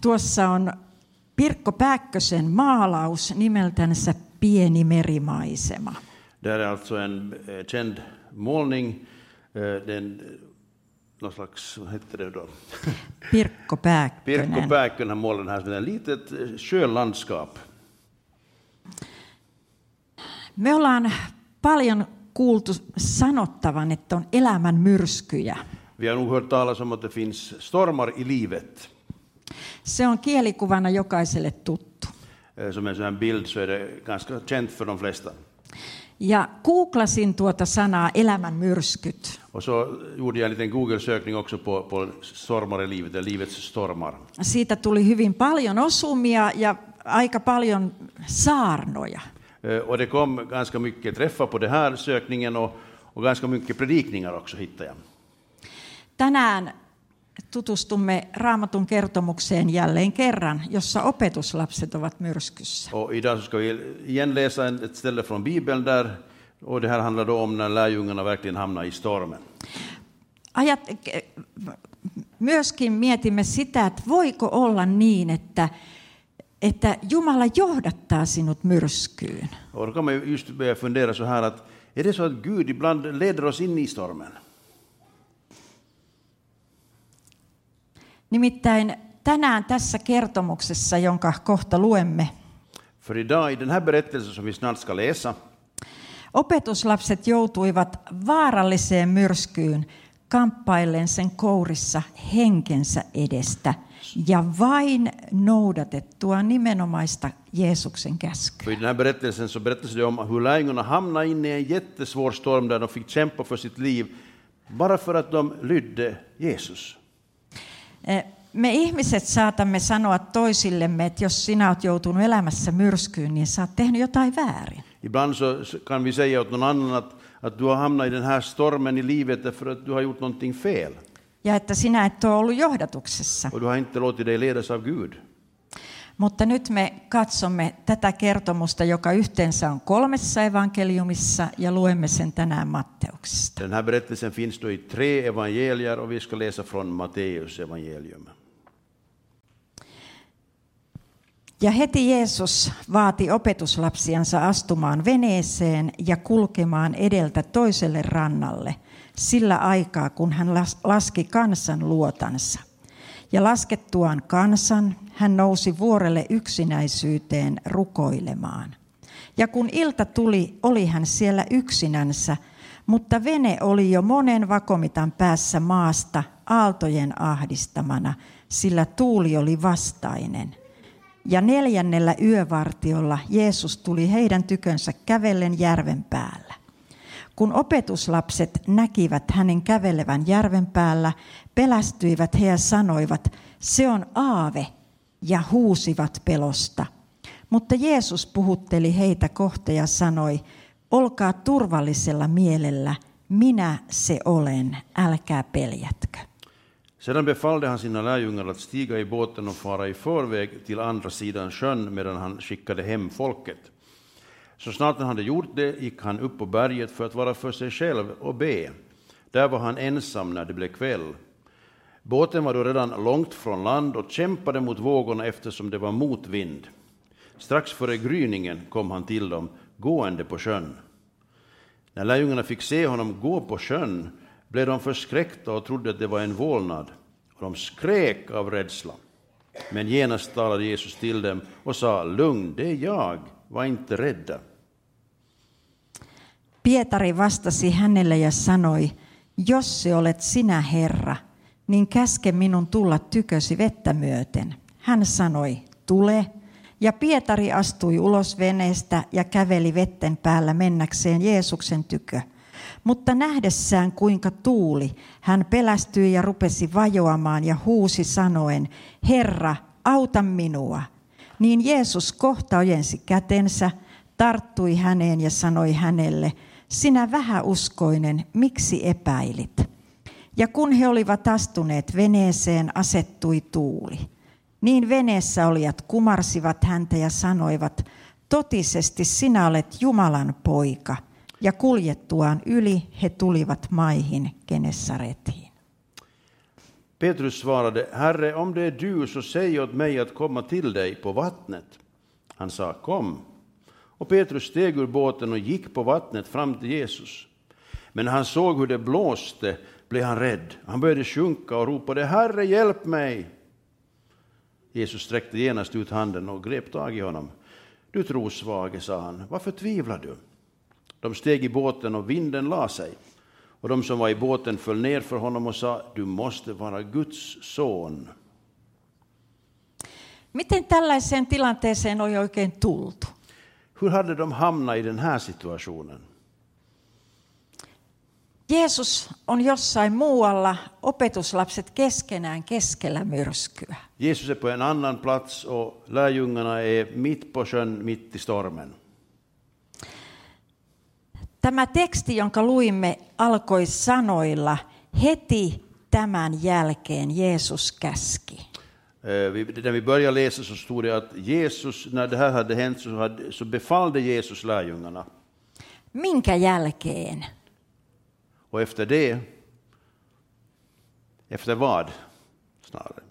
tuossa on Pirkko Pääkkösen maalaus nimeltänsä Pieni merimaisema. Det är alltså en eh, känd målning. Eh, Den, någon slags, vad heter det då? Pirkko Pääkkönen. Pirkko Pääkkönen målat den här som ett litet eh, sjölandskap. Me ollaan paljon kuultu sanottavan, että on elämän myrskyjä. Vi har nog hört talas om att det finns stormar i livet. Se on kielikuvana jokaiselle tuttu. Eh, Som en sån här bild så är det ganska känt för de flesta. Ja googlasin tuota sanaa elämän myrskyt. Och så gjorde jag en liten Google-sökning också på, på stormar i livet, livets stormar. Siitä tuli hyvin paljon osumia ja aika paljon saarnoja. Eh, Och det kom ganska mycket träffar på den här sökningen och, och ganska mycket predikningar också hittade jag. Tänään tutustumme raamatun kertomukseen jälleen kerran, jossa opetuslapset ovat myrskyssä. Och idag ska vi igen läsa ett ställe från Bibeln där, och det här handlar då om när lärjungarna verkligen hamnar i stormen. Ajat, myöskin mietimme sitä, että voiko olla niin, että, että Jumala johdattaa sinut myrskyyn. Och då kan man ju just börja fundera så här att är det så att Gud ibland leder oss in i stormen? Nimittäin tänään tässä kertomuksessa, jonka kohta luemme, För idag i den här berättelsen som vi snart ska läsa opetuslapset joutuivat vaaralliseen myrskyyn kamppaillen sen kourissa henkensä edestä ja vain noudatettua nimenomaista Jeesuksen käskyä. I den här berättelsen så berättas det om hur lärjungarna hamnade in i en jättesvår storm där de fick kämpa för sitt liv bara för att de lydde Jesus. Eh, Me ihmiset saatamme sanoa toisillemme, että jos sinä olet joutunut elämässä myrskyyn, niin sä oot tehnyt jotain väärin. Ibland så så kan vi säga åt någon annan att, att du har hamnat i den här stormen i livet därför att du har gjort någonting fel Ja että sinä et ole ollut johdatuksessa. och du har inte låtit dig ledas av Gud. Mutta nyt me katsomme tätä kertomusta, joka yhteensä on kolmessa evankeliumissa, ja luemme sen tänään Matteuksesta. Den här berättelsen finns då i tre evangelier och vi ska läsa från Matteus evangelium. Ja heti Jeesus vaati opetuslapsiansa astumaan veneeseen ja kulkemaan edeltä toiselle rannalle sillä aikaa, kun hän las- laski kansan luotansa. Ja laskettuaan kansan, hän nousi vuorelle yksinäisyyteen rukoilemaan. Ja kun ilta tuli, oli hän siellä yksinänsä, mutta vene oli jo monen vakomitan päässä maasta aaltojen ahdistamana, sillä tuuli oli vastainen. Ja neljännellä yövartiolla Jeesus tuli heidän tykönsä kävellen järven päällä. Kun opetuslapset näkivät hänen kävelevän järven päällä, pelästyivät he ja sanoivat, se on aave, ja huusivat pelosta. Mutta Jeesus puhutteli heitä kohta ja sanoi, olkaa turvallisella mielellä, minä se olen, älkää peljätkö. Sedan befallde han sina lärjungar att stiga i båten och fara i förväg till andra sidan sjön medan han skickade hem folket. Så snart han hade gjort det gick han upp på berget för att vara för sig själv och be. Där var han ensam när det blev kväll. Båten var då redan långt från land och kämpade mot vågorna eftersom det var motvind. Strax före gryningen kom han till dem, gående på sjön. När lärjungarna fick se honom gå på sjön blev de förskräckta och trodde att det var en vålnad, och de skrek av rädsla. Men genast talade Jesus till dem och sa, lugn, det är jag, var inte rädda. Pietari vastasi hänelle ja sanoi, jos se olet sinä Herra, niin käske minun tulla tykösi vettä myöten. Hän sanoi, tule. Ja Pietari astui ulos veneestä ja käveli vetten päällä mennäkseen Jeesuksen tykö. Mutta nähdessään kuinka tuuli, hän pelästyi ja rupesi vajoamaan ja huusi sanoen, Herra, auta minua. Niin Jeesus kohta ojensi kätensä, tarttui häneen ja sanoi hänelle, sinä vähäuskoinen, miksi epäilit? Ja kun he olivat astuneet veneeseen, asettui tuuli. Niin veneessä olijat kumarsivat häntä ja sanoivat, totisesti sinä olet Jumalan poika. Ja kuljettuaan yli he tulivat maihin Genessaretiin. Petrus svarade, Herre, om det är du så säg åt mig att komma till dig på vattnet. Han sa, kom. Och Petrus steg ur båten och gick på vattnet fram till Jesus. Men när han såg hur det blåste blev han rädd. Han började sjunka och ropade, Herre, hjälp mig! Jesus sträckte genast ut handen och grep tag i honom. Du trosvage, sa han, varför tvivlar du? De steg i båten och vinden la sig. Och de som var i båten föll ner för honom och sa, du måste vara Guds son. Miten tällaiseen tilanteeseen oli oikein tultu? Hur hade de hamnat i den här situationen? Jeesus on jossain muualla, opetuslapset keskenään keskellä myrskyä. Jesus är på en annan plats och lärjungarna är mitt på sjön, mitt i stormen. Tämä teksti, jonka luimme, alkoi sanoilla, heti tämän jälkeen Jeesus käski. Eh, När vi började läsa så stod det att Jesus, när det här hade hänt så, hade, så befallde Jesus lärjungarna. Minkä jälkeen? Och efter det, efter vad snarare?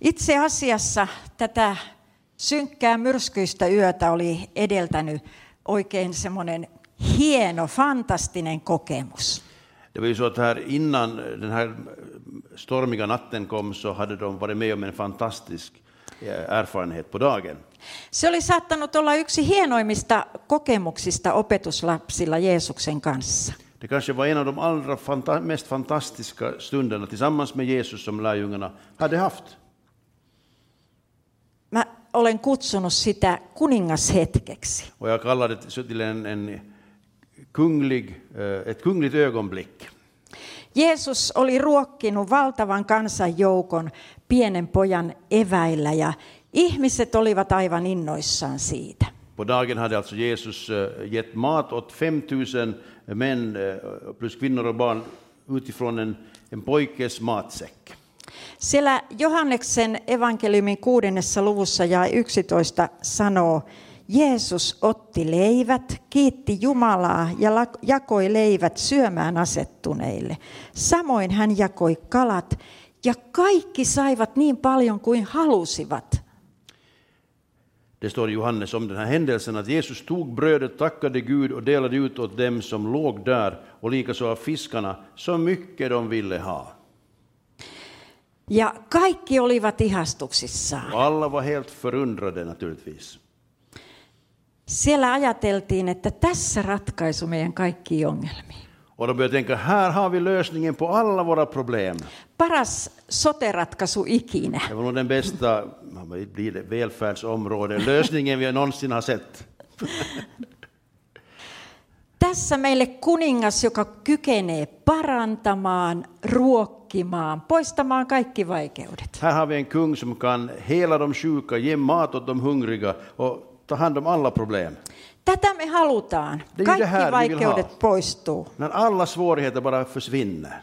Itse asiassa tätä synkkää myrskyistä yötä oli edeltänyt oikein semmoinen hieno, fantastinen kokemus. Det var ju så att här innan den här stormiga natten kom så hade de varit med om en fantastisk eh, erfarenhet på dagen. Se oli saattanut olla yksi hienoimmista kokemuksista opetuslapsilla Jeesuksen kanssa. Det kanske var en av de allra fanta mest fantastiska stunderna tillsammans med Jesus som lärjungarna hade haft. Olen kutsunut sitä kuningashetkeksi. Och jag kallar det så till en, en kunglig, eh, ett kungligt ögonblick. Jeesus oli ruokkinut valtavan kansanjoukon pienen pojan eväillä ja ihmiset olivat aivan innoissaan siitä. På dagen hade alltså Jesus eh, gett mat åt 5000 män eh, plus kvinnor och barn utifrån en, en pojkes matsäck. Siellä Johanneksen evankeliumin kuudennessa luvussa ja 11 sanoo, Jeesus otti leivät, kiitti Jumalaa ja jakoi leivät syömään asettuneille. Samoin hän jakoi kalat ja kaikki saivat niin paljon kuin halusivat. Det står i Johannes om den här händelsen att Jesus tog brödet, tackade Gud och delade ut åt dem som låg där och likaså av fiskarna så mycket de ville ha. Ja kaikki olivat ihastuksissaan. Alla var helt förundrade naturligtvis. Siellä ajateltiin, että tässä ratkaisu meidän kaikkiin ongelmiin. Och de började tänka, här har vi lösningen på alla våra problem. Paras sote-ratkaisu ikinä. Det var nog den bästa blir det, välfärdsområde, lösningen vi någonsin har sett. Tässä meille kuningas, joka kykenee parantamaan, ruokkimaan, poistamaan kaikki vaikeudet. Här har vi en kung som kan hela de sjuka, ge mat åt de hungriga och ta hand om alla problem. Tätä me halutaan. Det är ju det Kaikki här vi vaikeudet poistuu. När alla svårigheter bara försvinner.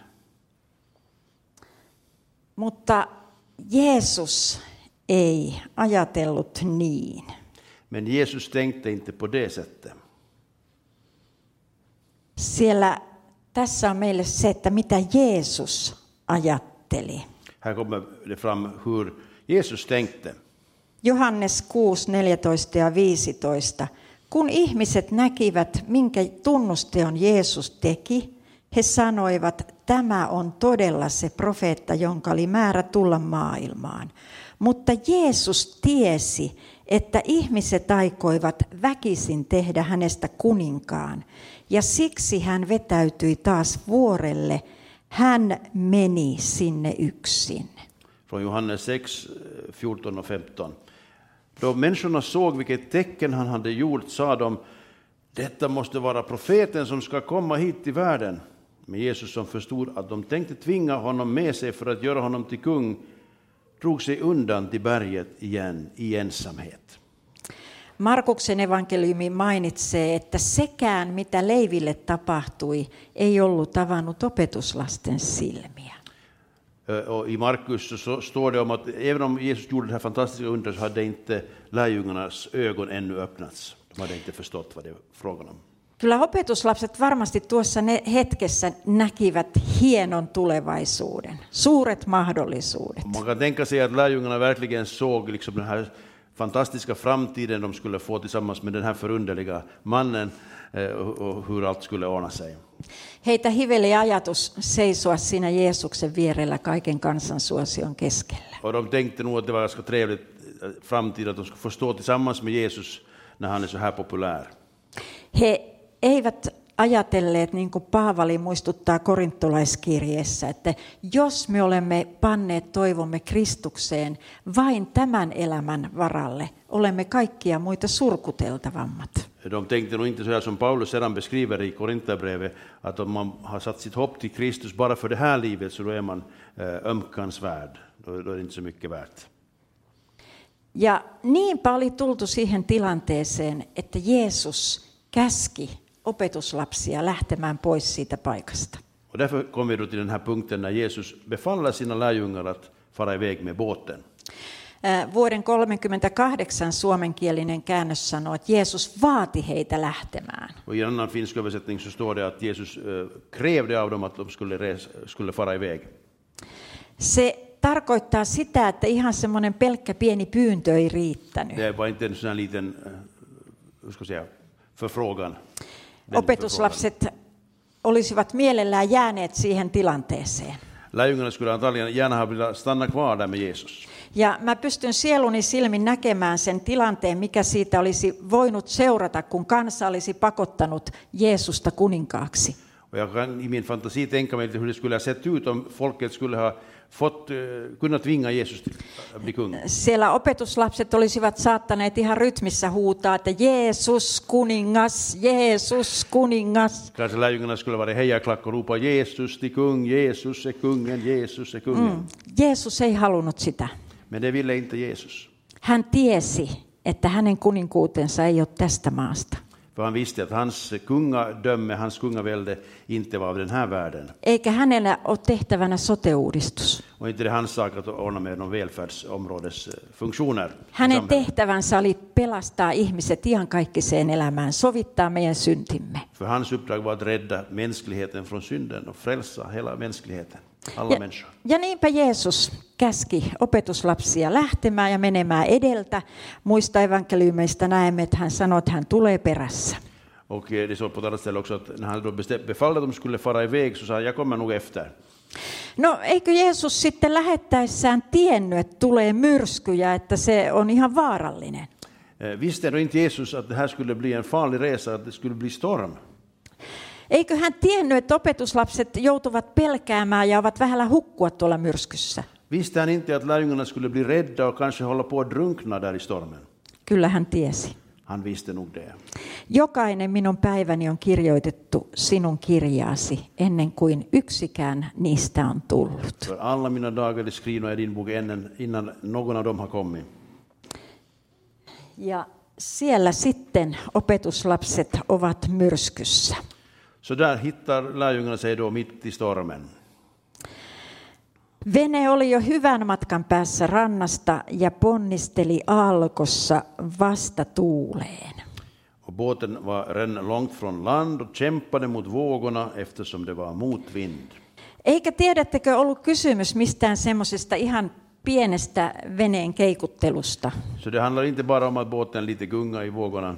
Mutta Jeesus ei ajatellut niin. Men Jesus tänkte inte på det sättet. Siellä tässä on meille se, että mitä Jeesus ajatteli. Här kommer det fram hur Jesus tänkte. Johannes 6, 14 ja 15. Kun ihmiset näkivät, minkä tunnusteon Jeesus teki, he sanoivat, tämä on todella se profeetta, jonka oli määrä tulla maailmaan. Mutta Jeesus tiesi, että ihmiset aikoivat väkisin tehdä hänestä kuninkaan, ja siksi hän vetäytyi taas vuorelle. Hän meni sinne yksin. Från Johannes 6, 14 eh, och 15. Då människorna såg vilket tecken han hade gjort sa de, detta måste vara profeten som ska komma hit till världen. Men Jesus som förstod att de tänkte tvinga honom med sig för att göra honom till kung, drog sig undan till berget igen i ensamhet. Markuksen evankeliumi mainitsee, että sekään mitä Leiville tapahtui, ei ollut avannut opetuslasten silmiä. Och I Markus så- står det om att även om Jesus gjorde det här fantastiska undret så hade inte lärjungarnas ögon ännu öppnats. De hade inte förstått vad det var frågan om. Kyllä opetuslapset varmasti tuossa ne hetkessä näkivät hienon tulevaisuuden, suuret mahdollisuudet. Man kan tänka sig att lärjungarna verkligen såg liksom den här fantastiska framtiden de skulle få tillsammans med den här förunderliga mannen eh, och hur allt skulle ordna sig. Heitä hiveli ajatus seisoa siinä Jeesuksen vierellä kaiken kansan suosion keskellä. Och de tänkte nog att det var ganska trevligt eh, framtid att de skulle få stå tillsammans med Jesus när han är så här populär. He eivät ajatelleet, niin kuin Paavali muistuttaa korintolaiskirjeessä, että jos me olemme panneet toivomme Kristukseen vain tämän elämän varalle, olemme kaikkia muita surkuteltavammat. De tänkte nog inte så här som Paulus sedan beskriver i Korinthierbrevet, att om man har satt sitt hopp till Kristus bara för det här livet så då är man eh, ömkansvärd. Då, då är det inte så mycket värt. Ja niinpä oli tultu siihen tilanteeseen, että Jeesus käski opetuslapsia lähtemään pois siitä paikasta. Och därför kommer vi då till den här punkten när Jesus befaller sina lärjungar att fara iväg med båten. Vuoden 38 suomenkielinen käännös sanoo, että Jeesus vaati heitä lähtemään. Och I en annan finsk översättning så står det att Jesus krävde av dem att de skulle, res, skulle fara iväg. Se tarkoittaa sitä, että ihan semmoinen pelkkä pieni pyyntö ei riittänyt. Det var inte en sån här liten hur ska jag säga, förfrågan. Opetuslapset olisivat mielellään jääneet siihen tilanteeseen. Lärjungarna skulle antagligen gärna ha velat stanna kvar där med Jesus. Ja mä pystyn sieluni silmin näkemään sen tilanteen, mikä siitä olisi voinut seurata, kun kansa olisi pakottanut Jeesusta kuninkaaksi. Och jag kan i min fantasi tänka mig hur det skulle ha sett ut om folket skulle ha fått, eh, kunnat tvinga Jesus till att bli kung. Siellä opetuslapset olisivat saattaneet ihan rytmissä huutaa, että Jeesus kuningas, Jeesus kuningas. Kanske lärjungarna skulle vara hejaklack och ropa Jesus till kung, Jesus är kungen, Jesus är kungen. Mm. Jeesus ei halunnut sitä. Men det ville inte Jesus. Hän tiesi, että hänen kuninkuutensa ei ole tästä maasta. För han visste att hans kungadöme, hans kungavälde inte var av den här världen. Eikä hänellä ole tehtävänä sote-uudistus. Och inte det hans sak att ordna med någon välfärdsområdes eh, funktioner. Hänen tehtävänsä oli pelastaa ihmiset iankaikkiseen elämään, sovittaa meidän syntimme. För hans uppdrag var att rädda mänskligheten från synden och frälsa hela mänskligheten, alla Ja, ja niinpä Jeesus käski opetuslapsia lähtemään ja menemään edeltä. Muista evankeliumeista näemme, että hän sanoi, että hän tulee perässä. Och eh, det står på ett annat ställe också att när han då befallde att de skulle fara iväg så sa han, jag kommer nog efter. No eikö Jeesus sitten lähettäessään tiennyt, että tulee myrsky ja että se on ihan vaarallinen? Eh, Visste då inte Jesus att det här skulle bli en farlig resa, att det skulle bli storm? Eikö hän tiennyt, että opetuslapset joutuvat pelkäämään ja ovat vähällä hukkua tuolla myrskyssä? Visste han inte att lärjungarna skulle bli rädda och kanske hålla på att drunkna där i stormen? Kyllä hän tiesi. Han visste nog det. Jokainen minun päiväni on kirjoitettu sinun kirjaasi ennen kuin yksikään niistä on tullut. För alla mina dagar är skrivna i din bok innan, innan någon av dem har kommit. Ja siellä sitten opetuslapset ovat myrskyssä. Så där hittar lärjungarna sig då mitt i stormen. Vene oli jo hyvän matkan päässä rannasta ja ponnisteli aallokossa vasta tuuleen. Och båten var redan långt från land och kämpade mot vågorna eftersom det var motvind. Eikä tiedättekö ollut kysymys mistään semmoisesta ihan pienestä veneen keikuttelusta. Så det handlar inte bara om att båten lite gunga i vågorna.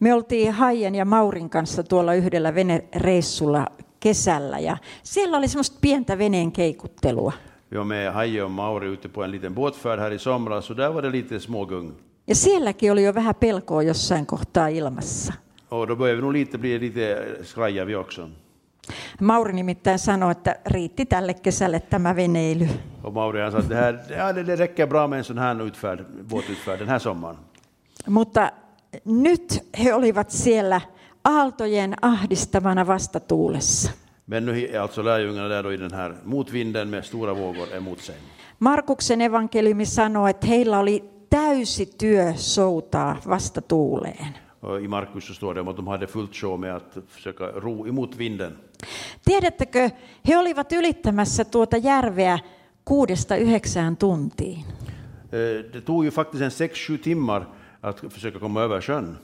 Me oltiin Haijen ja Maurin kanssa tuolla yhdellä venereissulla kesällä ja siellä oli semmoista pientä veneen keikuttelua. Vi var med Haje och Mauri ute på en liten båtfärd här i somras och där var det lite smågung. Ja sielläkin oli jo vähän pelkoa jossain kohtaa ilmassa. Och då började vi nog lite bli lite skraja vi också. Mauri nimittäin sanoi, että riitti tälle kesälle tämä veneily. Och Mauri han sa att det, här, ja, det räcker bra med en sån här utfärd, båtutfärd den här sommaren. Mutta nyt he olivat siellä aaltojen ahdistamana vastatuulessa. Men nu är alltså lärjungarna där då i den här motvinden med stora vågor emot sig. Markuksen evankeliumi sanoo, että heillä oli täysi työ soutaa vastatuuleen. I Markus så står det om att de hade fullt sjå med att försöka ro emot vinden. Tiedättekö, he olivat ylittämässä tuota järveä kuudesta yhdeksään tuntiin. Eh, Det tog ju faktiskt en 6-7 timmar att försöka komma över sjön.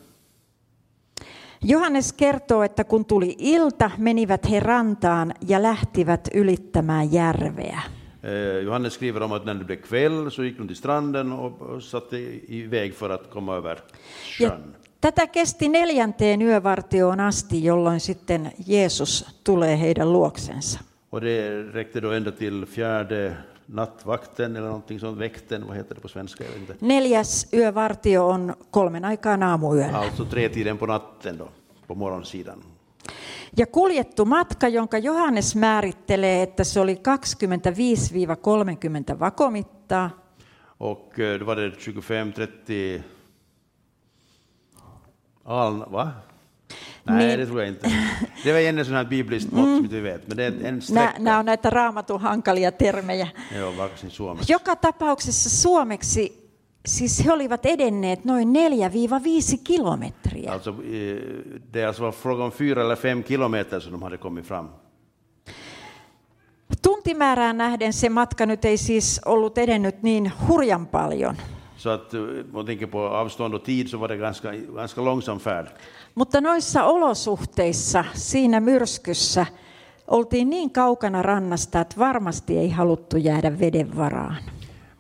Johannes kertoo, että kun tuli ilta, menivät he rantaan ja lähtivät ylittämään järveä. Eh, Johannes skriver om att när det blev kväll så gick de till stranden och satte iväg för att komma över Ja sjön. tätä kesti neljänteen yövartioon asti, jolloin sitten Jeesus tulee heidän luoksensa. Och det räckte då ända till fjärde nattvakten eller någonting sånt, väkten, vad heter det på svenska? Jag vet inte. Neljäs yövartio on kolmen aikaan aamuyöllä. Alltså tretiden på natten då, på morgonsidan. Ja kuljettu matka, jonka Johannes määrittelee, että se oli 25-30 vakomittaa, Och eh, då var det 25-30 aln, va? Nej, Niin. det tror jag inte. Det var en sån här bibliskt mått som inte vi vet, men det är en sträcka. nämä on näitä raamatun hankalia termejä. Joo, vaikka siinä Suomessa. Joka tapauksessa suomeksi, siis he olivat edenneet noin 4-5 kilometriä. Alltså, eh, det alltså var fråga om fyra eller fem kilometer som de hade kommit fram. Tuntimäärään nähden se matka nyt ei siis ollut edennyt niin hurjan paljon. Så att eh, om man tänker på avstånd och tid så var det ganska, ganska långsam färd. Mutta noissa olosuhteissa, siinä myrskyssä, oltiin niin kaukana rannasta, että varmasti ei haluttu jäädä veden varaan.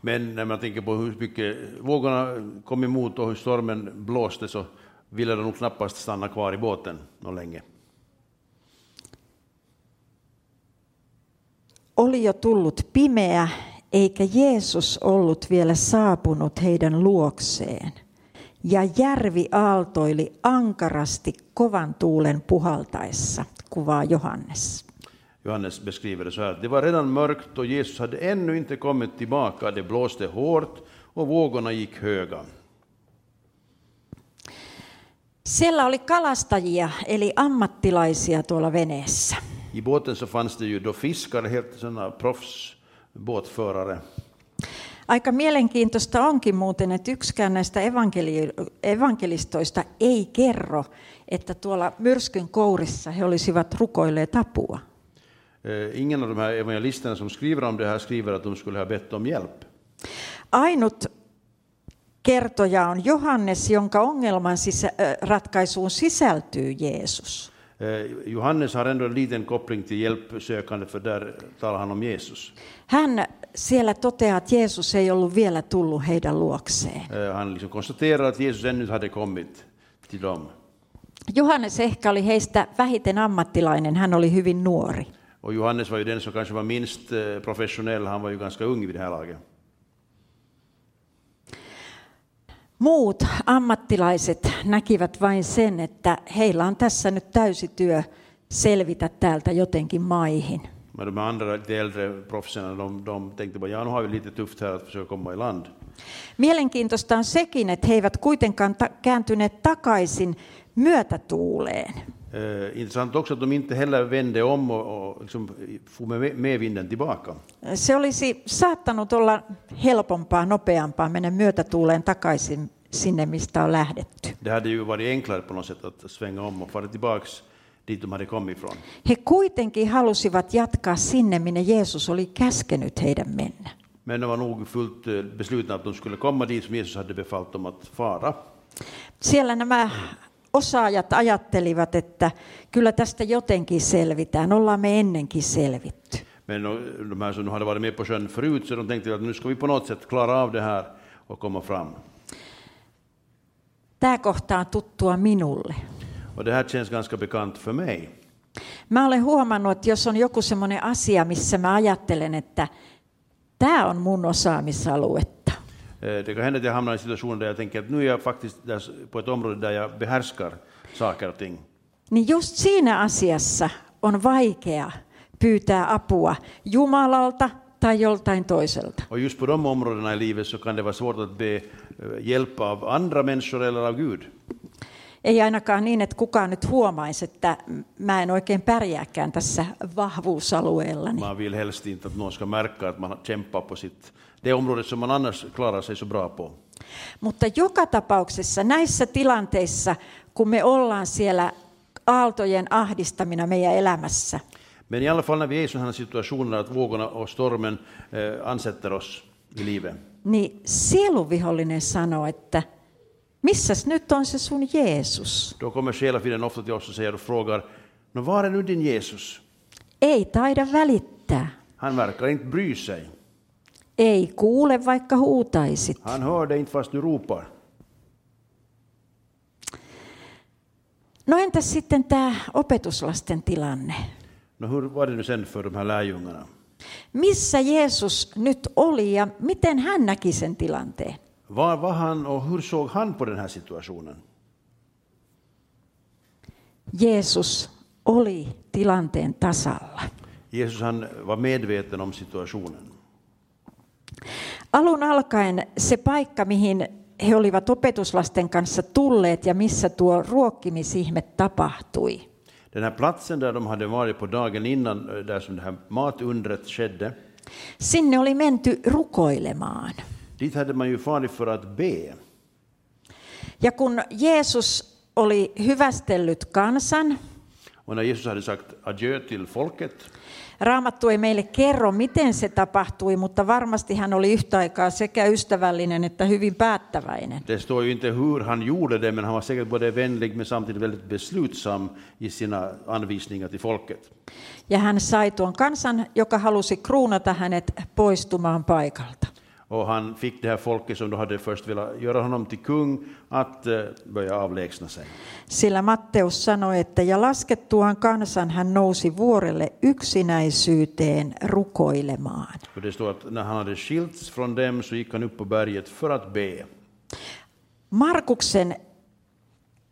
Men när man tänker på hur mycket vågorna kom emot och hur stormen blåste så ville de nog knappast stanna kvar i båten någon länge. Oli jo tullut pimeä, eikä Jeesus ollut vielä saapunut heidän luokseen. Ja järvi aaltoili ankarasti kovan tuulen puhaltaessa, kuvaa Johannes. Johannes beskriver det så här. Det var redan mörkt och Jesus hade ännu inte kommit tillbaka. Det blåste hårt och vågorna gick höga. Siellä oli kalastajia, eli ammattilaisia tuolla veneessä. I båten så fanns det ju då fiskare, helt sådana proffsbåtförare. Aika mielenkiintoista onkin muuten, että yksikään näistä evankeli- evankelistoista ei kerro, että tuolla myrskyn kourissa he olisivat rukoilleet apua. Eh, Ingen av de här evangelisterna som skriver om det här skriver att de skulle ha bett om hjälp. Ainut kertoja on Johannes, jonka ongelman sisä- ö, ratkaisuun sisältyy Jeesus. Eh, Johannes har ändå en liten koppling till hjälpsökande, för där talar han om Jesus. Hän siellä toteaa, että Jeesus ei ollut vielä tullut heidän luokseen. Eh, Han liksom konstaterar att Jesus ännu inte hade kommit till dem. Johannes ehkä oli heistä vähiten ammattilainen, hän oli hyvin nuori. Och Johannes var ju den som kanske var minst eh, professionell, han var ju ganska ung vid det här laget. Muut ammattilaiset näkivät vain sen, että heillä on tässä nyt täysi työ selvitä täältä jotenkin maihin. Men de andra, lite äldre proffsen, de, de tänkte bara, ja nu har vi lite tufft här att försöka komma i land. Mielenkiintoista on sekin, että he eivät kuitenkaan ta- kääntyneet takaisin myötätuuleen. Eh, intressant också att de inte heller vände om och, och liksom for med, med vinden tillbaka. Se olisi saattanut olla helpompaa, nopeampaa mennä myötätuuleen takaisin sinne, mistä on lähdetty. Det hade ju varit enklare på något sätt att svänga om och fara tillbaks dit de hade kommit ifrån. He kuitenkin halusivat jatkaa sinne, minne Jeesus oli käskenyt heidän mennä. Men de var nog fullt eh, beslutna att de skulle komma dit som Jesus hade befallt dem att fara. Siellä nämä osaajat ajattelivat, että kyllä tästä jotenkin selvitään, ollaan me ennenkin selvitty. Men de de här som hade varit med på sjön förut, så de tänkte att nu ska vi på något sätt klara av det här och komma fram. Tämä kohta on tuttua minulle. Och det här känns ganska bekant för mig. Mä olen huomannut, että jos on joku semmoinen asia, missä mä ajattelen, että tämä on mun osaamisaluetta, Eh, Det kan hända att jag hamnar i en situation där jag tänker att nu är jag faktiskt på ett område där jag behärskar saker och ting. niin just siinä asiassa on vaikea pyytää apua Jumalalta tai joltain toiselta. Och just på de områdena i livet så kan det vara svårt att be eh, hjälp av andra människor eller av Gud. Ei ainakaan niin, että kukaan nyt huomaisi, että mä en oikein pärjääkään tässä vahvuusalueellani. Man vill helst inte att någon ska märka att man kämpar på sitt, det område som man annars klarar sig så bra på. Mutta joka tapauksessa näissä tilanteissa, kun me ollaan siellä aaltojen ahdistamina meidän elämässä, Men i alla fall när vi är i sådana situationer att vågorna och stormen eh, ansätter oss i livet, niin sieluvihollinen sanoo, että missäs nyt on se sun Jeesus? Då kommer själafienden ofta till oss och säger och frågar, Nå, var är nu din Jesus? Ei taida välittää. Han verkar inte bry sig. Ei kuule, vaikka huutaisit. Han hör dig inte fast du ropar. No entäs sitten tämä opetuslasten tilanne? Nå, hur var det nu sen för de här lärjungarna? Missä Jeesus nyt oli ja miten hän näki sen tilanteen? Var var han och hur såg han på den här situationen? Jeesus oli tilanteen tasalla. Jesus han var medveten om situationen. Alun alkaen se paikka, mihin he olivat opetuslasten kanssa tulleet ja missä tuo ruokkimisihme tapahtui. Den här platsen där de hade varit på dagen innan, eh, där som det här matundret skedde, Sinne oli menty rukoilemaan. Dit hade man ju farit för att be. Ja kun Jeesus oli hyvästellyt kansan, Och när Jesus hade sagt adjö till folket, Raamattu ei meille kerro, miten se tapahtui, mutta varmasti hän oli yhtä aikaa sekä ystävällinen että hyvin päättäväinen. det står ju inte hur han gjorde det, men han var säkert både vänlig men samtidigt väldigt beslutsam i sina anvisningar till folket. Ja hän sai tuon kansan, joka halusi kruunata hänet poistumaan paikalta. Och han fick det här folket som då hade först velat göra honom till kung att eh, börja avlägsna sig. Sillä Matteus sanoi, että ja laskettuaan kansan hän nousi vuorelle yksinäisyyteen rukoilemaan. För det står att när han hade skilts från dem så gick han upp på berget för att be. Markuksen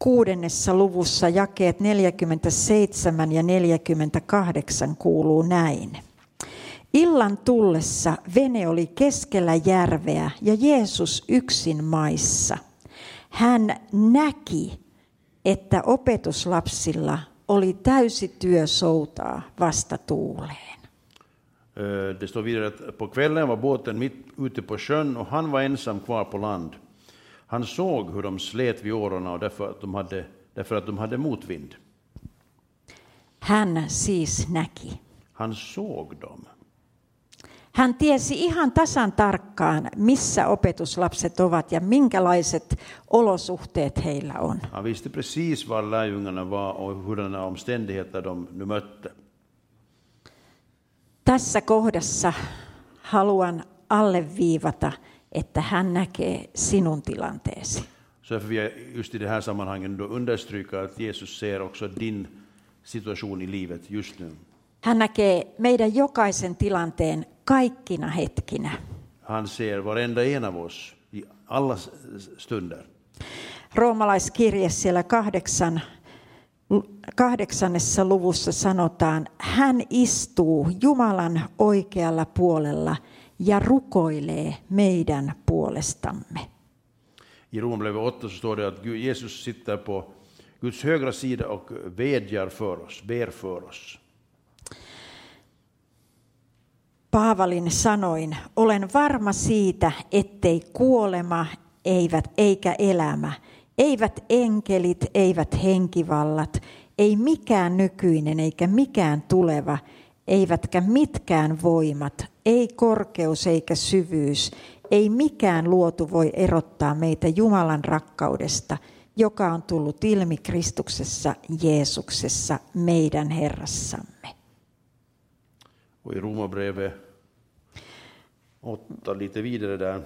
kuudennessa luvussa jakeet 47 ja 48 kuuluu näin. Illan tullessa vene oli keskellä järveä ja Jeesus yksin maissa. Hän näki, että opetuslapsilla oli täysi työ soutaa vasta tuuleen. Eh, Det står vidare att på kvällen var båten mitt ute på sjön och han var ensam kvar på land. Han såg hur de slet vid årorna och därför att de hade, därför att de hade motvind. Hän siis näki. Han såg dem. Hän tiesi ihan tasan tarkkaan, missä opetuslapset ovat ja minkälaiset olosuhteet heillä on. Han visste precis var lärjungarna var och hurdana omständigheter de nu mötte. Tässä kohdassa haluan alleviivata, että hän näkee sinun tilanteesi. Så därför vill jag just i det här sammanhanget då understryka att Jesus ser också din situation i livet just nu. Hän näkee meidän jokaisen tilanteen kaikkina hetkinä. Han ser varenda en av oss i alla stunder. Roomalaiskirje siellä kahdeksan, kahdeksannessa luvussa sanotaan, hän istuu Jumalan oikealla puolella ja rukoilee meidän puolestamme. I Romarbrevet 8 så står det att Jesus sitter på Guds högra sida och vädjar för oss, ber för oss. Paavalin sanoin, olen varma siitä, ettei kuolema eivät, eikä elämä, eivät enkelit, eivät henkivallat, ei mikään nykyinen eikä mikään tuleva, eivätkä mitkään voimat, ei korkeus eikä syvyys, ei mikään luotu voi erottaa meitä Jumalan rakkaudesta, joka on tullut ilmi Kristuksessa Jeesuksessa, meidän Herrassamme. Och i Romarbrevet 8, lite vidare där,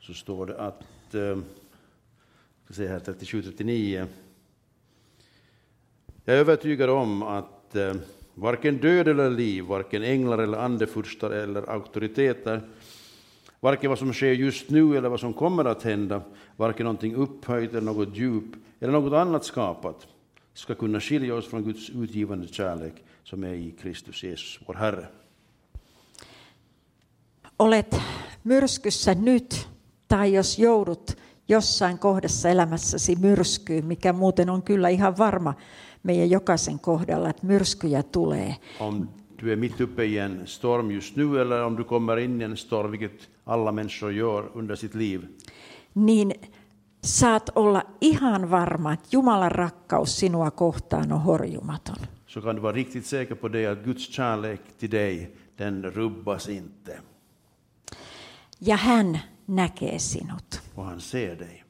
så står det att, eh, ska se här 37-39. Jag är övertygad om att eh, varken död eller liv, varken änglar eller andefurstar eller auktoriteter, varken vad som sker just nu eller vad som kommer att hända, varken någonting upphöjt eller något djup eller något annat skapat, ska kunna skilja oss från Guds utgivande kärlek som är i Kristus Jesus, vår Herre. olet myrskyssä nyt tai jos joudut jossain kohdassa elämässäsi myrskyyn, mikä muuten on kyllä ihan varma meidän jokaisen kohdalla, että myrskyjä tulee, Om du är mitt uppe i en storm just nu eller om du kommer in i en storm, vilket alla människor gör under sitt liv, niin saat olla ihan varma, että Jumalan rakkaus sinua kohtaan on horjumaton. Så kan du vara riktigt säker på det att Guds kärlek till dig, den rubbas inte. Ja hän näkee sinut. och han ser dig.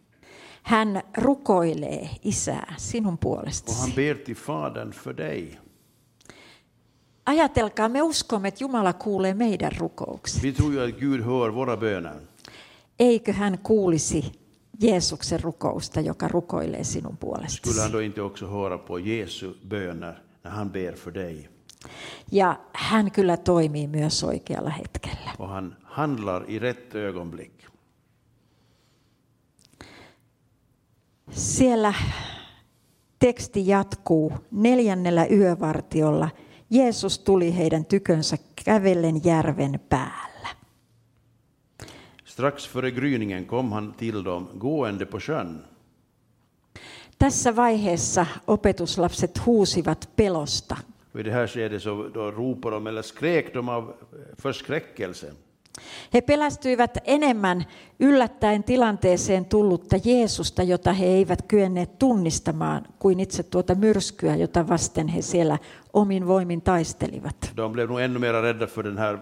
Hän rukoilee isää sinun Och puolestasi. han ber till Fadern för dig. Ajatelkaa, me uskomme, että Jumala kuulee meidän rukoukset. Vi tror ju att Gud hör våra böner. Eikö hän kuulisi Jeesuksen rukousta, joka rukoilee sinun Skulle puolestasi? han då inte också höra på Jesu böner när han ber för dig? Ja hän kyllä toimii myös oikealla hetkellä. Och han handlar i rätt ögonblick. Siellä teksti jatkuu neljännellä yövartiolla. Jeesus tuli heidän tykönsä kävellen järven päällä. Strax före gryningen kom han till dem gående på sjön. Tässä vaiheessa opetuslapset huusivat pelosta. I det här skedet så då ropar de eller skrek de av förskräckelse. He pelästyivät enemmän yllättäen tilanteeseen tullutta Jeesusta, jota he eivät kyenneet tunnistamaan, kuin itse tuota myrskyä, jota vasten he siellä omin voimin taistelivat. De blev nog ännu mer rädda för den här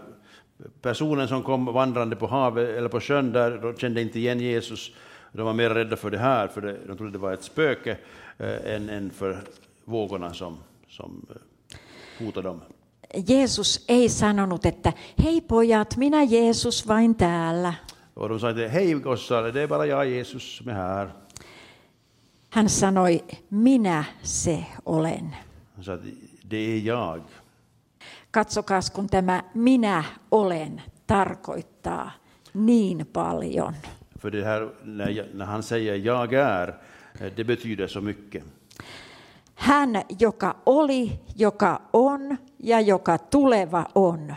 personen som kom vandrande på havet eller på sjön där. De kände inte igen Jesus. De var mer rädda för det här, för det, de trodde det var ett spöke eh, än, än för vågorna som, som eh, hotade dem. Jeesus ei sanonut, että hei pojat, minä Jeesus vain täällä. Och de sa inte, hej gossar, det är bara jag Jesus som är här. Hän sanoi, minä se olen. Han sa, det är jag. Katsokaas, kun tämä minä olen tarkoittaa niin paljon. För det här, när, jag, när han säger jag är, eh, det betyder så mycket. Hän, joka oli, joka on ja joka tuleva on,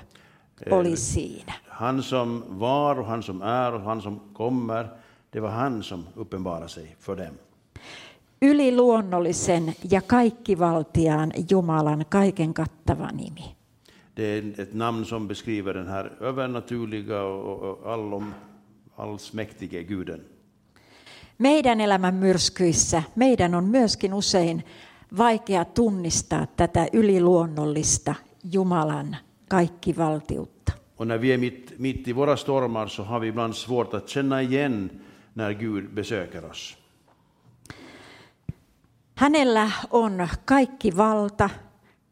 oli siinä. Han som var och han som är och han som kommer, det var han som uppenbarade sig för dem. Yliluonnollisen ja kaikkivaltiaan Jumalan kaiken kattava nimi. Det är ett namn som beskriver den här övernaturliga och, och allom, allsmäktige guden. Meidän elämän myrskyissä meidän on myöskin usein vaikea tunnistaa tätä yliluonnollista Jumalan kaikkivaltiutta. Och när vi är mitt, mitt i våra stormar så har vi ibland svårt att känna igen när Gud besöker oss. Hänellä on kaikki valta,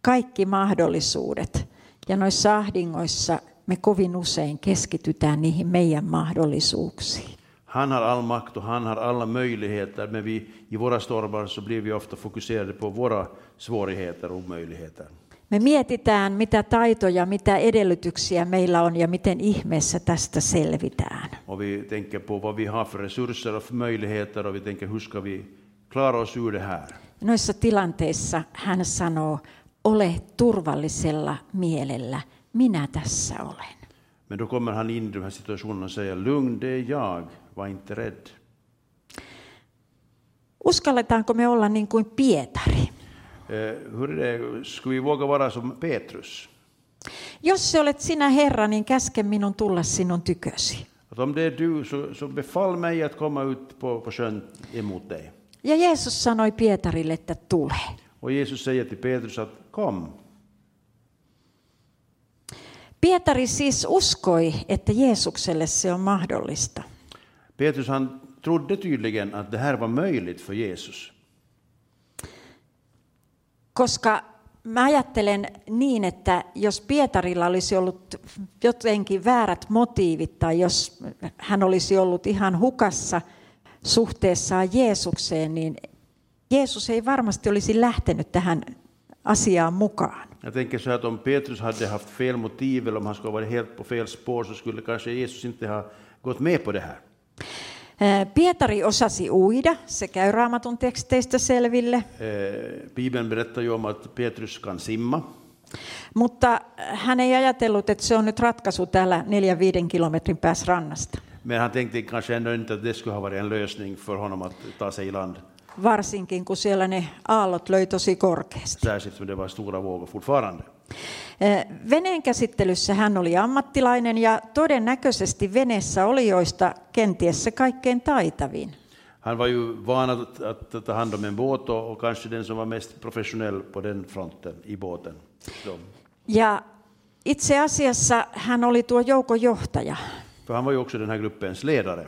kaikki mahdollisuudet. Ja noissa ahdingoissa me kovin usein keskitytään niihin meidän mahdollisuuksiin. Han har all makt och han har alla möjligheter, men vi, i våra stormar så blir vi ofta fokuserade på våra svårigheter och omöjligheter. Me mietitään, mitä taitoja, mitä edellytyksiä meillä on ja miten ihmeessä tästä selvitään. Och vi tänker på vad vi har för resurser och för möjligheter och vi tänker hur ska vi klara oss ur det här. Noissa tilanteissa hän sanoo, ole turvallisella mielellä, minä tässä olen. Men då kommer han in i de här situationerna och säger lugn, det är jag, var inte rädd. Uskalletaanko me olla niin kuin Pietari? Eh, hur är det, ska vi våga vara som Petrus? Jos se olet sinä Herra, niin käske minun tulla sinun tykösi. Att om det är du, så, så befall mig att komma ut på, på sjön emot dig. Ja Jeesus sanoi Pietarille, että tule. Och Jesus säger till Petrus att kom. Pietari siis uskoi, että Jeesukselle se on mahdollista. Petrus han trodde tydligen att det här var möjligt för Jesus. Koska mä ajattelen niin, että jos Pietarilla olisi ollut jotenkin väärät motiivit tai jos hän olisi ollut ihan hukassa suhteessaan Jeesukseen, niin Jeesus ei varmasti olisi lähtenyt tähän asiaan mukaan. Jag tänker så att om Petrus hade haft fel motiv eller om han skulle ha varit helt på fel spår så skulle kanske Jesus inte ha gått med på det här. Ää, Pietari osasi uida, se käy raamatun teksteistä selville, Eh, Bibeln berättar ju om att Petrus kan simma. mutta hän ei ajatellut, että se on nyt ratkaisu täällä neljän viiden kilometrin päässä rannasta. Men han tänkte kanske ändå inte att det skulle ha varit en lösning för honom att ta sig i land. Varsinkin kun siellä ne aallot löi tosi korkeasti. Särskilt som det var stora vågor fortfarande. Ää, Veneen käsittelyssä hän oli ammattilainen ja todennäköisesti veneessä olijoista kenties se kaikkein taitavin. Han var ju van att, att ta hand om en båt och, och kanske den som var mest professionell på den fronten i båten. Ja itse asiassa hän oli tuo joukon johtaja. För han var ju också den här gruppens ledare.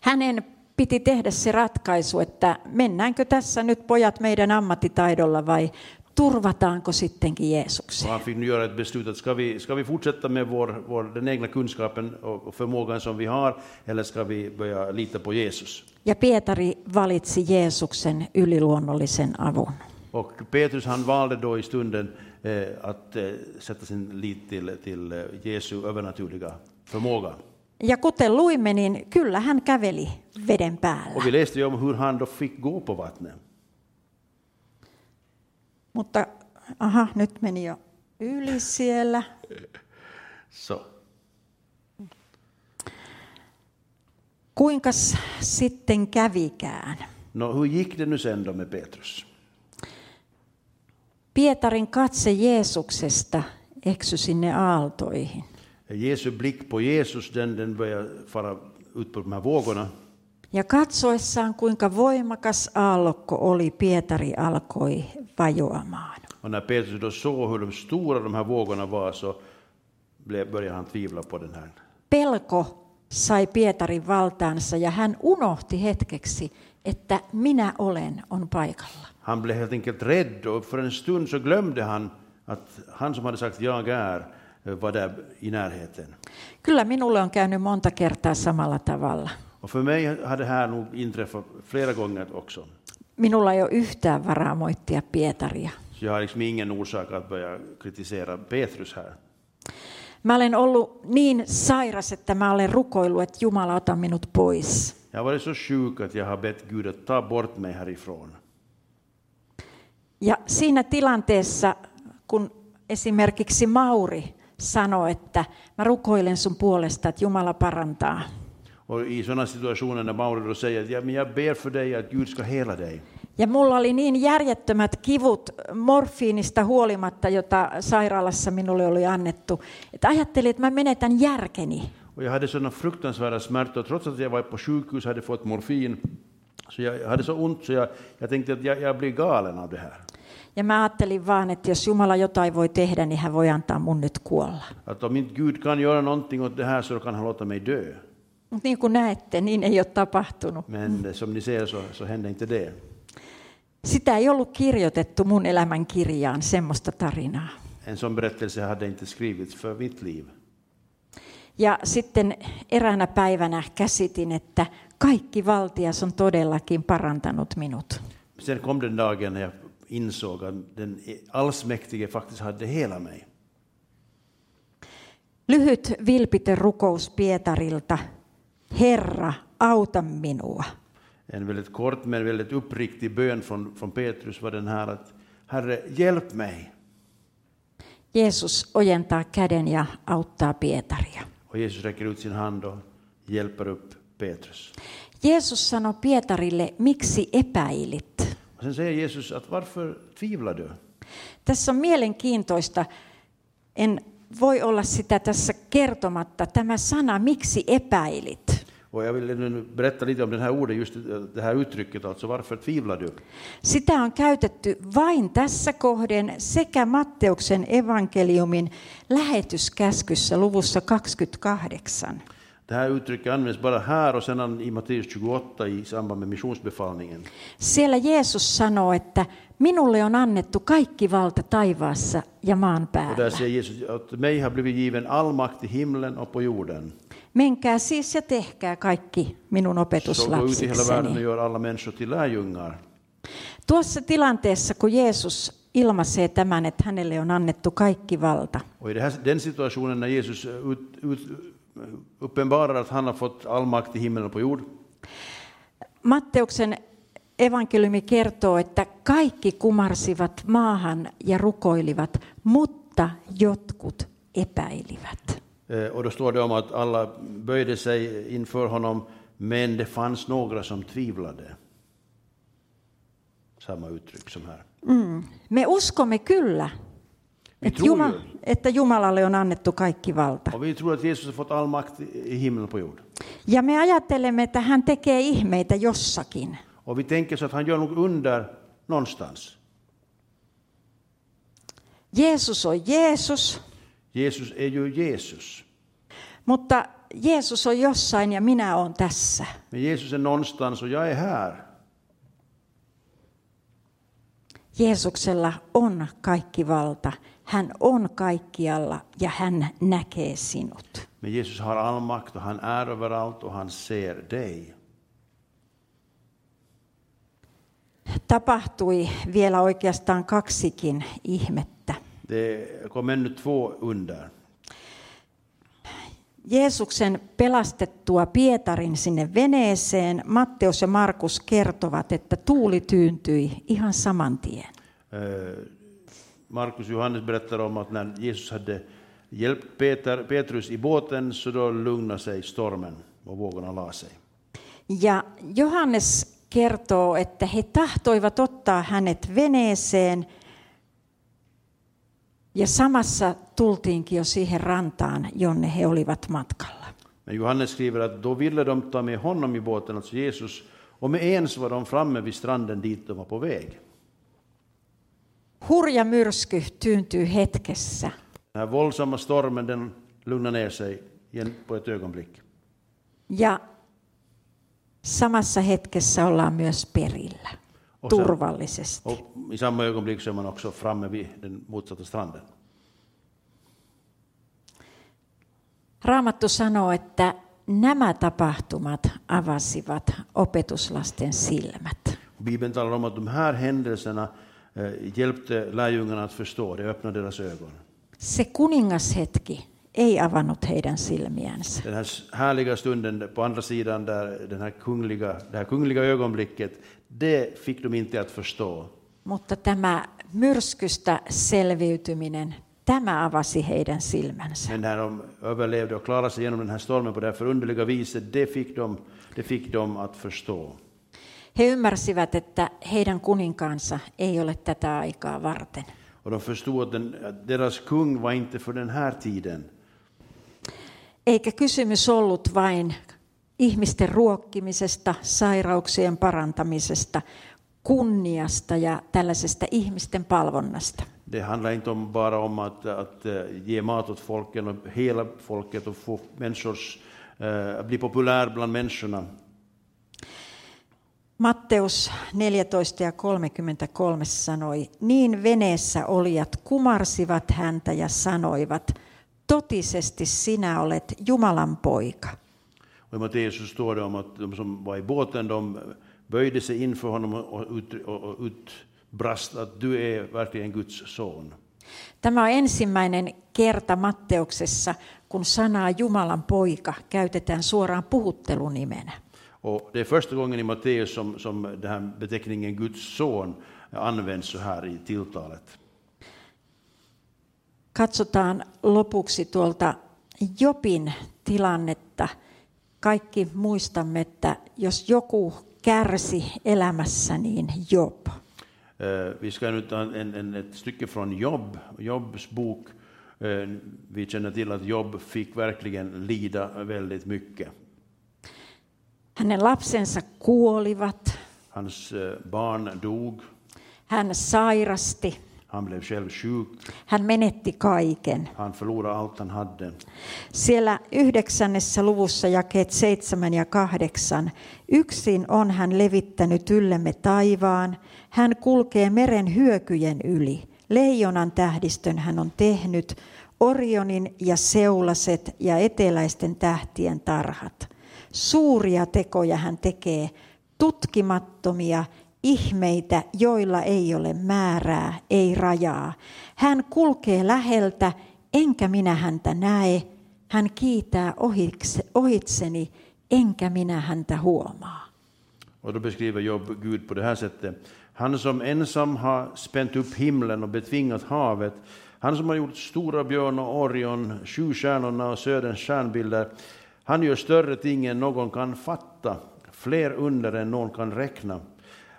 Hänen piti tehdä se ratkaisu, että mennäänkö tässä nyt pojat meidän ammattitaidolla vai turvataanko sittenkin Jeesuksen. Och han fick göra ett beslut att ska vi, ska vi fortsätta med vår, vår, den egna kunskapen och och förmågan som vi har, eller ska vi börja lita på Jesus? Ja Pietari valitsi Jeesuksen yliluonnollisen avun. Och Petrus han valde då i stunden eh, att eh, sätta sin lit till, till eh, Jesu övernaturliga förmåga. Ja kuten luimme, niin kyllä hän käveli veden päällä. Och vi läste ju om hur han då fick gå på vattnet. Mutta aha, nyt meni jo yli siellä. Så. Kuinkas sitten kävikään? No, hur gick det nu sen då med Petrus? Pietarin katse Jeesuksesta eksy sinne aaltoihin. Jesu blick på Jesus, den, den började fara ut på de här vågorna. Ja katsoessaan, kuinka voimakas aallokko oli, Pietari alkoi vajoamaan. Och när Petrus då såg hur de stora de här vågorna var så började han tvivla på den här. Pelko sai Pietarin valtaansa ja hän unohti hetkeksi, että minä olen on paikalla. Han blev helt enkelt rädd och för en stund så glömde han att han som hade sagt jag är var där i närheten. Kyllä minulle on käynyt monta kertaa samalla tavalla. Och för mig har det här nog inträffat flera gånger också. Minulla ei ole yhtään varaa moittia Pietaria. Så jag har liksom ingen orsak att börja kritisera Petrus här. Mä olen ollut niin sairas, että mä olen rukoillut, että Jumala ota minut pois. Jag har varit så sjuk att jag har bett Gud att ta bort mig härifrån. Ja siinä tilanteessa, kun esimerkiksi Mauri sanoi, että mä rukoilen sun puolesta, että Jumala parantaa. Och i sådana situationer när Mauri då säger att ja, men jag ber för dig att Gud ska hela dig. Ja mulla oli niin järjettömät kivut morfiinista huolimatta, jota sairaalassa minulle oli annettu, että ajattelin, että mä menetän järkeni. Och jag hade sådana fruktansvärda smärtor trots att jag var på sjukhus hade fått morfin. Så jag hade så ont så jag, jag tänkte att jag, jag blir galen av det här. Ja mä ajattelin vaan, että jos Jumala jotain voi tehdä, niin hän voi antaa mun nyt kuolla. Att om inte Gud kan göra någonting åt det här så kan han låta mig dö. Mutta niin kuin näette, niin ei ole tapahtunut. Men som ni ser så, så hände inte det. Sitä ei ollut kirjoitettu mun elämän kirjaan, semmoista tarinaa. En sån berättelse hade inte skrivits för mitt liv. Ja sitten eräänä päivänä käsitin, että kaikki valtias on todellakin parantanut minut. Sen kom den dagen när jag insåg att den allsmäktige faktiskt hade hela mig. Lyhyt vilpitön rukous Pietarilta. Herra, auta minua. En väldigt kort men väldigt uppriktig bön från, från Petrus var den här att Herre, hjälp mig. Jeesus ojentaa käden ja auttaa Pietaria. Och Jesus räcker ut sin hand och hjälper upp Petrus. Jeesus sanoi Pietarille, miksi epäilit? Och sen säger Jesus att varför tvivlar du? Tässä on mielenkiintoista, en voi olla sitä tässä kertomatta, tämä sana, miksi epäilit. Och jag vill nu berätta lite om den här ordet, just det här uttrycket, alltså varför tvivlar du? Sitä on käytetty vain tässä kohden sekä Matteuksen evankeliumin lähetyskäskyssä luvussa 28. Det här uttrycket används bara här och sedan i Matteus 28 i samband med missionsbefallningen. Siellä Jeesus sanoo, että minulle on annettu kaikki valta taivaassa ja maan Och där päällä. säger Jesus att mig har blivit given all makt i himlen och på jorden. Menkää siis ja tehkää kaikki minun opetuslapsikseni. gör alla människor till lärjungar. Tuossa tilanteessa, kun Jeesus ilmaisee tämän, että hänelle on annettu kaikki valta, Och i den situationen när Jesus ut, ut, uppenbarar att han har fått all makt i himlen och på jord, Matteuksen evankeliumi kertoo, että kaikki kumarsivat maahan ja rukoilivat, mutta jotkut epäilivät. eh, och då står det om att alla böjde sig inför honom, men det fanns några som tvivlade. Samma uttryck som här. Mm. Me uskomme kyllä, Vi että, tror Juma, ju, että Jumalalle on annettu kaikki valta. och vi tror att Jesus har fått all makt i och på jord. Ja me ajattelemme, että hän tekee ihmeitä jossakin. Och vi tänker så att han gör nog under någonstans. Jeesus on Jeesus, Jesus är ju Jesus. Mutta Jeesus on jossain ja minä olen tässä. Men Jesus är någonstans och jag är här. Jeesuksella on kaikki valta. Hän on kaikkialla ja hän näkee sinut. Men Jesus har all makt och han är överallt och han ser dig. Tapahtui vielä oikeastaan kaksikin ihmettä. Det kom ännu två under. Jeesuksen pelastettua Pietarin sinne veneeseen Matteus ja Markus kertovat, että tuuli tyyntyi ihan saman tien. Eh, Markus Johannes berättar om att när Jesus hade hjälpt Peter, Petrus i båten så då lugnade sig stormen och vågorna la sig. Ja Johannes kertoo, että he tahtoivat ottaa hänet veneeseen ja samassa tultiinkin jo siihen rantaan, jonne he olivat matkalla. Men Johannes skriver att då ville de ta med honom i båten, alltså Jesus, och med ens var de framme vid stranden dit de var på väg. Hurja myrsky tyyntyy hetkessä. Den här våldsamma stormen den lugnade ner sig på ett ögonblick. Ja samassa hetkessä ollaan myös perillä, Och, sen, turvallisesti. och i samma ögonblick så är man också framme vid den motsatta stranden. Raamattu sanoo, että nämä tapahtumat avasivat opetuslasten silmät. Bibeln talar om att de här händelserna hjälpte lärjungarna att förstå, det öppnade deras ögon. Se kuningashetki ei avannut heidän silmiänsä. Den här härliga stunden på andra sidan, där den här kungliga, det här kungliga ögonblicket, det fick de inte att förstå. Mutta tämä myrskystä selviytyminen, tämä avasi heidän silmänsä. Men när de överlevde och klarade sig genom den här stormen på det här förunderliga viset, det fick de, det fick de att förstå. He ymmärsivät, että heidän kuninkaansa ei ole tätä aikaa varten. Och de förstod att, den, att deras kung var inte för den här tiden. Eikä kysymys ollut vain ihmisten ruokkimisesta, sairauksien parantamisesta, kunniasta ja tällaisesta ihmisten palvonnasta. Det handlar inte om, bara om att, att eh, ge mat åt folken och hela folket och få människors, att bli populär bland människorna. Matteus 14 ja 33 sanoi, niin veneessä olijat kumarsivat häntä ja sanoivat, totisesti sinä olet Jumalan poika. Och I Matteus så står det om att de som var i båten, de böjde sig inför honom och, ut, och, och utbrast att du är verkligen Guds son. Tämä on ensimmäinen kerta Matteuksessa, kun sanaa Jumalan poika käytetään suoraan puhuttelunimenä. Och det är första gången i Matteus som, som den här beteckningen Guds son används så här i tilltalet. Katsotaan lopuksi tuolta Jopin tilannetta. Kaikki muistamme, että jos joku kärsi elämässä, niin Job. Eh, Vi ska nu ta en, en, ett stycke från Jobb, Jobbs bok. Eh, Vi känner till att Jobb fick verkligen lida väldigt mycket. Hänen lapsensa kuolivat, Hans eh, barn dog, hän sairasti, han blev själv sjuk, hän menetti kaiken. han förlorade allt han hade. Siellä yhdeksännessä luvussa jakeet seitsemän ja kahdeksan. Yksin on hän levittänyt yllemme taivaan. Hän kulkee meren hyökyjen yli. Leijonan tähdistön hän on tehnyt. Orionin ja seulaset ja eteläisten tähtien tarhat. Suuria tekoja hän tekee, tutkimattomia ihmeitä, joilla ei ole määrää, ei rajaa. Hän kulkee läheltä, enkä minä häntä näe. Hän kiitää ohitse, ohitseni, enkä minä häntä huomaa. Och då beskriver Jobb Gud på det här sättet. Han som ensam har spänt upp himlen och betvingat havet. Han som har gjort stora björn och Orion, sju stjärnorna och söderns stjärnbilder. Han gör större ting än någon kan fatta, fler under än någon kan räkna.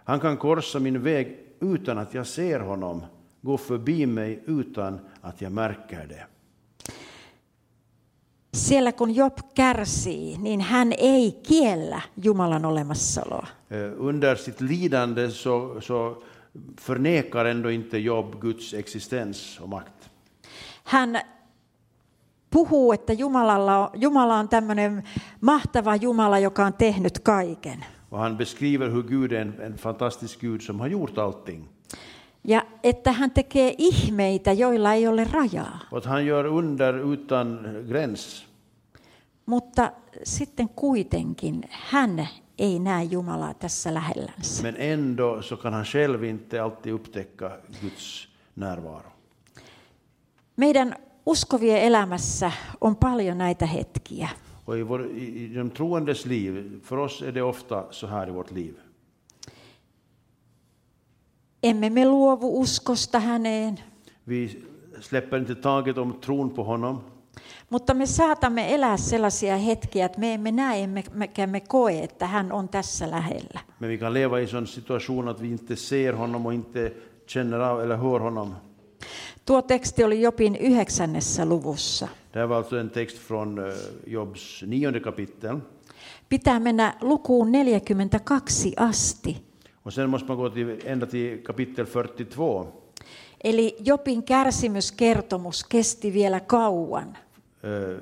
Han kan korsa min väg utan att jag ser honom, gå förbi mig utan att jag märker det. Siellä kun Job kärsii, niin hän ei kiellä Jumalan olemassaoloa. Eh, Under sitt lidande så, så förnekar ändå inte Jobb Guds existens och makt. Hän puhuu, että Jumalalla on, Jumala on tämmöinen mahtava Jumala, joka on tehnyt kaiken. Och han beskriver hur Gud är en, en fantastisk Gud som har gjort allting. Ja että hän tekee ihmeitä, joilla ei ole rajaa. Och att han gör under utan gräns. Mutta sitten kuitenkin hän ei näe Jumalaa tässä lähellänsä. Men ändå så kan han själv inte alltid upptäcka Guds närvaro. Meidän uskovien elämässä on paljon näitä hetkiä. Och i, vår, i, i de troendes liv, för oss är det ofta så här i vårt liv. Emme me luovu uskosta häneen, Vi släpper inte taget om tron på honom. mutta me saatamme elää sellaisia hetkiä, että me emme näe emmekä me koe, että hän on tässä lähellä. Men vi kan leva i sån situation att vi inte ser honom och inte känner av eller hör honom. Tuo teksti oli Jopin yhdeksännessä luvussa. Det här var alltså en text från eh, Jobs nionde kapitel. Pitää mennä lukuun 42 asti. Och sen måste man gå till, ända till kapitel 42. Eli Jopin kärsimyskertomus kesti vielä kauan. Eh,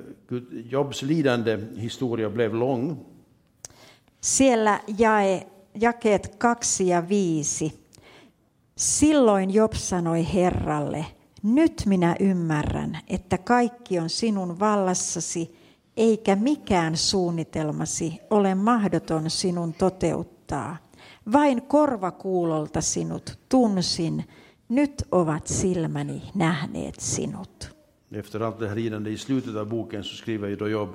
Jobs lidande historia blev lång. Siellä jae, jakeet kaksi ja viisi. Silloin Job sanoi Herralle, nyt minä ymmärrän, että kaikki on sinun vallassasi, eikä mikään suunnitelmasi ole mahdoton sinun toteuttaa. Vain korvakuulolta sinut tunsin, nyt ovat silmäni nähneet sinut. Efter allt det här lidande i slutet av boken så skriver då Job.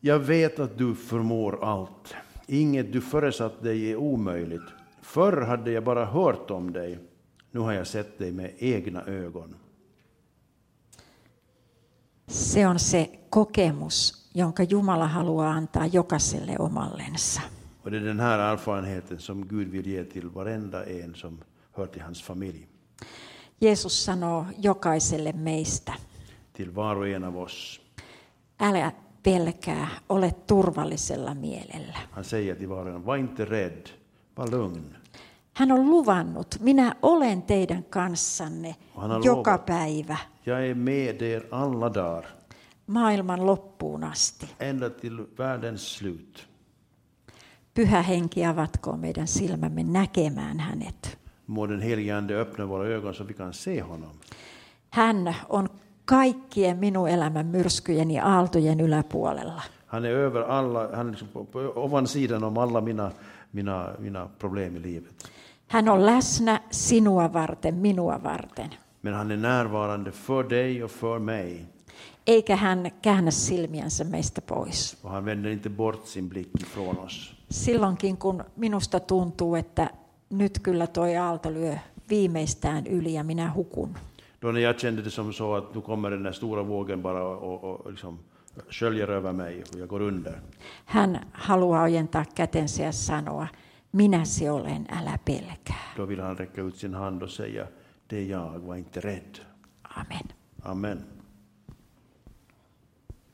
Jag vet att du förmår allt. Inget du föresatt dig är omöjligt. Förr hade jag bara hört om dig. Nu har jag sett dig med egna ögon. Se on se kokemus, jonka Jumala haluaa antaa jokaiselle omallensa. Och det är den här erfarenheten som Gud vill ge till varenda en som hör till hans familj. Jeesus sanoo jokaiselle meistä, Till var och en av oss. älä pelkää, ole turvallisella mielellä. Han säger till var och en, var inte rädd, var lugn. Hän on luvannut, minä olen teidän kanssanne Hän joka lovat. päivä Jag är med er alla dagar, maailman loppuun asti. ända till världens slut. Pyhä henki avatkoon meidän silmämme näkemään hänet. Må den helige Ande öppna våra ögon så vi kan se honom. Hän on kaikkien minun elämän myrskyjen ja aaltojen yläpuolella. Han är över alla, han är liksom på, på ovansidan om alla mina, mina, mina problem i livet. Hän on läsnä sinua varten, minua varten. Men han är närvarande för dig och för mig. Eikä hän käännä silmiänsä meistä pois. Och han vänder inte bort sin blick ifrån oss. Silloinkin kun minusta tuntuu, että nyt kyllä toi aalto lyö viimeistään yli ja minä hukun. Då när jag kände det som så att nu kommer den där stora vågen bara och, och, liksom sköljer över mig och jag går under. Hän haluaa ojentaa kätensä ja sanoa, minäsi olen, älä pelkää. Då vill han räcka ut sin hand och säga, det är jag, var inte rädd. Amen. Amen.